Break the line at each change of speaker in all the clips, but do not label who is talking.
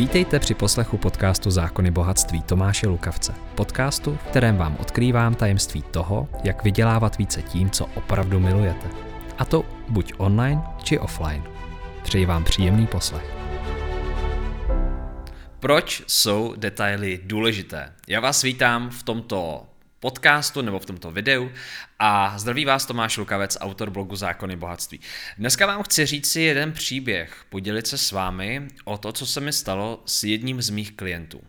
Vítejte při poslechu podcastu Zákony bohatství Tomáše Lukavce. Podcastu, v kterém vám odkrývám tajemství toho, jak vydělávat více tím, co opravdu milujete. A to buď online, či offline. Přeji vám příjemný poslech. Proč jsou detaily důležité? Já vás vítám v tomto podcastu nebo v tomto videu a zdraví vás Tomáš Lukavec, autor blogu Zákony bohatství. Dneska vám chci říct si jeden příběh, podělit se s vámi o to, co se mi stalo s jedním z mých klientů.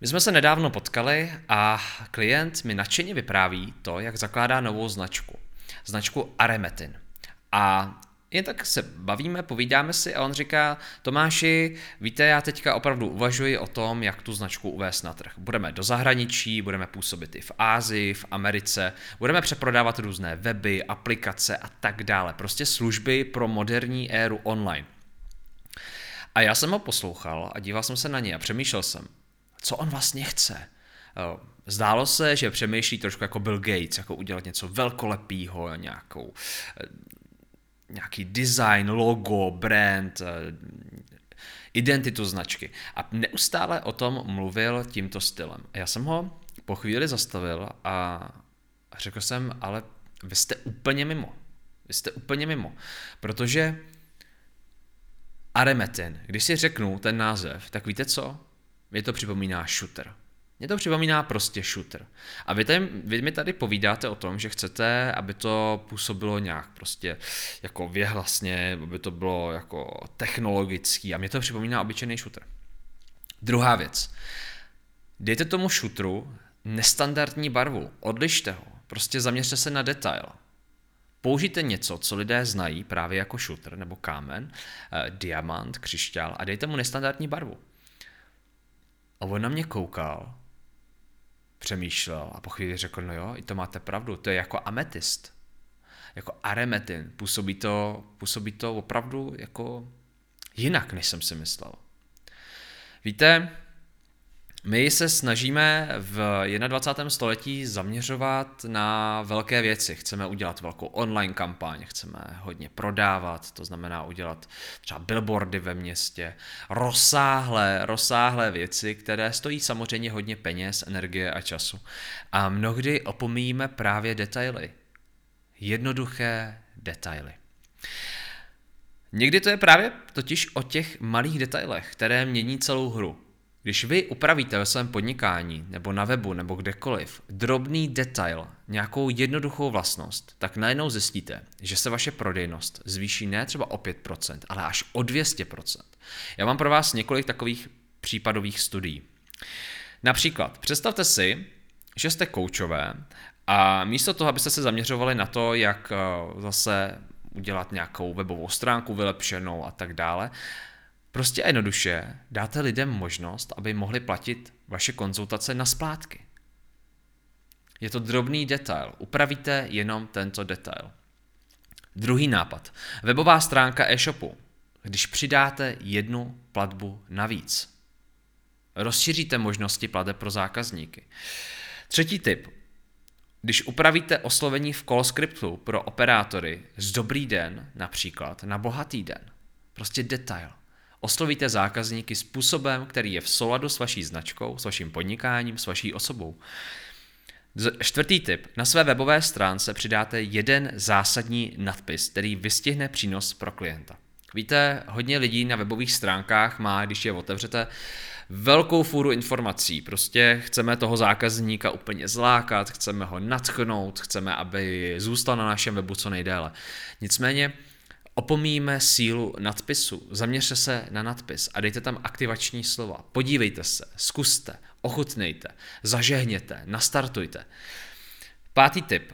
My jsme se nedávno potkali a klient mi nadšeně vypráví to, jak zakládá novou značku. Značku Aremetin. A jen tak se bavíme, povídáme si a on říká, Tomáši, víte, já teďka opravdu uvažuji o tom, jak tu značku uvést na trh. Budeme do zahraničí, budeme působit i v Ázii, v Americe, budeme přeprodávat různé weby, aplikace a tak dále. Prostě služby pro moderní éru online. A já jsem ho poslouchal a díval jsem se na něj a přemýšlel jsem, co on vlastně chce. Zdálo se, že přemýšlí trošku jako Bill Gates, jako udělat něco velkolepého, nějakou nějaký design, logo, brand, eh, identitu značky. A neustále o tom mluvil tímto stylem. A já jsem ho po chvíli zastavil a řekl jsem, ale vy jste úplně mimo. Vy jste úplně mimo. Protože Aremetin, když si řeknu ten název, tak víte co? Mě to připomíná shooter. Mně to připomíná prostě shooter. A vy, tady, vy mi tady povídáte o tom, že chcete, aby to působilo nějak prostě jako věhlasně, aby to bylo jako technologický a mě to připomíná obyčejný shooter. Druhá věc. Dejte tomu shooteru nestandardní barvu, odlište ho, prostě zaměřte se na detail. Použijte něco, co lidé znají právě jako shooter nebo kámen, eh, diamant, křišťál a dejte mu nestandardní barvu. A on na mě koukal přemýšlel a po chvíli řekl, no jo, i to máte pravdu, to je jako ametist, jako aremetin, působí to, působí to opravdu jako jinak, než jsem si myslel. Víte, my se snažíme v 21. století zaměřovat na velké věci. Chceme udělat velkou online kampaň, chceme hodně prodávat, to znamená udělat třeba billboardy ve městě, rozsáhlé, rozsáhlé věci, které stojí samozřejmě hodně peněz, energie a času. A mnohdy opomíjíme právě detaily. Jednoduché detaily. Někdy to je právě totiž o těch malých detailech, které mění celou hru. Když vy upravíte ve svém podnikání, nebo na webu, nebo kdekoliv, drobný detail, nějakou jednoduchou vlastnost, tak najednou zjistíte, že se vaše prodejnost zvýší ne třeba o 5%, ale až o 200%. Já mám pro vás několik takových případových studií. Například, představte si, že jste koučové a místo toho, abyste se zaměřovali na to, jak eh, zase udělat nějakou webovou stránku vylepšenou a tak dále, Prostě a jednoduše dáte lidem možnost, aby mohli platit vaše konzultace na splátky. Je to drobný detail, upravíte jenom tento detail. Druhý nápad. Webová stránka e-shopu. Když přidáte jednu platbu navíc. Rozšíříte možnosti plateb pro zákazníky. Třetí tip. Když upravíte oslovení v call scriptu pro operátory z dobrý den například na bohatý den. Prostě detail. Oslovíte zákazníky způsobem, který je v souladu s vaší značkou, s vaším podnikáním, s vaší osobou. Čtvrtý tip. Na své webové stránce přidáte jeden zásadní nadpis, který vystihne přínos pro klienta. Víte, hodně lidí na webových stránkách má, když je otevřete, velkou fůru informací. Prostě chceme toho zákazníka úplně zlákat, chceme ho natchnout, chceme, aby zůstal na našem webu co nejdéle. Nicméně Opomíjíme sílu nadpisu, zaměřte se na nadpis a dejte tam aktivační slova. Podívejte se, zkuste, ochutnejte, zažehněte, nastartujte. Pátý tip.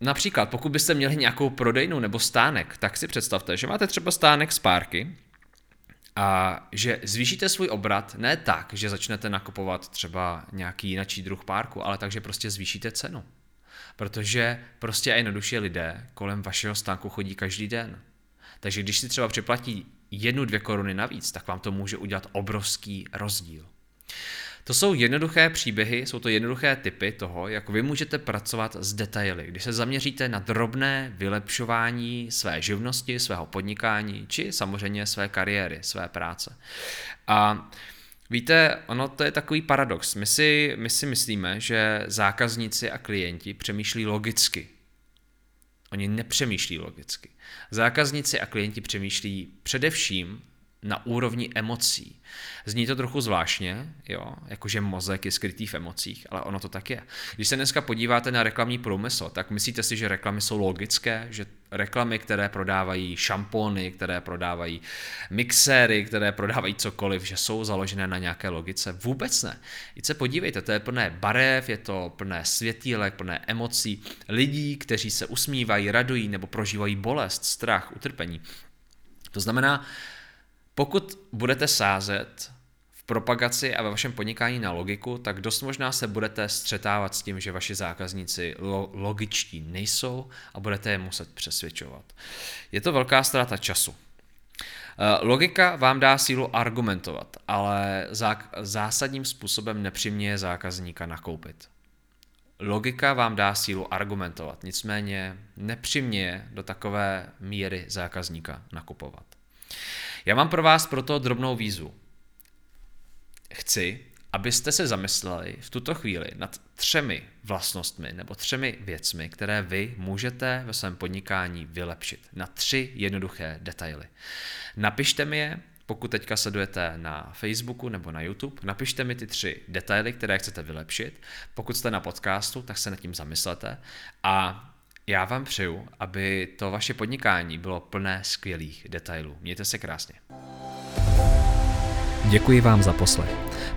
Například, pokud byste měli nějakou prodejnu nebo stánek, tak si představte, že máte třeba stánek z párky a že zvýšíte svůj obrat ne tak, že začnete nakupovat třeba nějaký jiný druh párku, ale tak, že prostě zvýšíte cenu protože prostě a jednoduše lidé kolem vašeho stánku chodí každý den. Takže když si třeba připlatí jednu, dvě koruny navíc, tak vám to může udělat obrovský rozdíl. To jsou jednoduché příběhy, jsou to jednoduché typy toho, jak vy můžete pracovat s detaily, když se zaměříte na drobné vylepšování své živnosti, svého podnikání, či samozřejmě své kariéry, své práce. A Víte, ono to je takový paradox. My si, my si myslíme, že zákazníci a klienti přemýšlí logicky. Oni nepřemýšlí logicky. Zákazníci a klienti přemýšlí především na úrovni emocí. Zní to trochu zvláštně, jo, jakože mozek je skrytý v emocích, ale ono to tak je. Když se dneska podíváte na reklamní průmysl, tak myslíte si, že reklamy jsou logické, že reklamy, které prodávají šampony, které prodávají mixéry, které prodávají cokoliv, že jsou založené na nějaké logice? Vůbec ne. I se podívejte, to je plné barev, je to plné světýlek, plné emocí, lidí, kteří se usmívají, radují nebo prožívají bolest, strach, utrpení. To znamená, pokud budete sázet v propagaci a ve vašem podnikání na logiku, tak dost možná se budete střetávat s tím, že vaši zákazníci lo- logičtí nejsou a budete je muset přesvědčovat. Je to velká ztráta času. Eh, logika vám dá sílu argumentovat, ale zásadním způsobem nepřiměje zákazníka nakoupit. Logika vám dá sílu argumentovat, nicméně nepřiměje do takové míry zákazníka nakupovat. Já mám pro vás proto drobnou výzvu. Chci, abyste se zamysleli v tuto chvíli nad třemi vlastnostmi nebo třemi věcmi, které vy můžete ve svém podnikání vylepšit. Na tři jednoduché detaily. Napište mi je, pokud teďka sledujete na Facebooku nebo na YouTube, napište mi ty tři detaily, které chcete vylepšit. Pokud jste na podcastu, tak se nad tím zamyslete a já vám přeju, aby to vaše podnikání bylo plné skvělých detailů. Mějte se krásně.
Děkuji vám za poslech.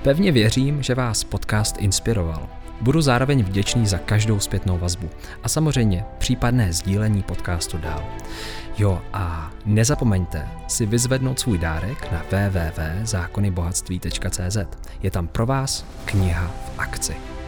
Pevně věřím, že vás podcast inspiroval. Budu zároveň vděčný za každou zpětnou vazbu a samozřejmě případné sdílení podcastu dál. Jo a nezapomeňte si vyzvednout svůj dárek na www.zákonybohatství.cz. Je tam pro vás kniha v akci.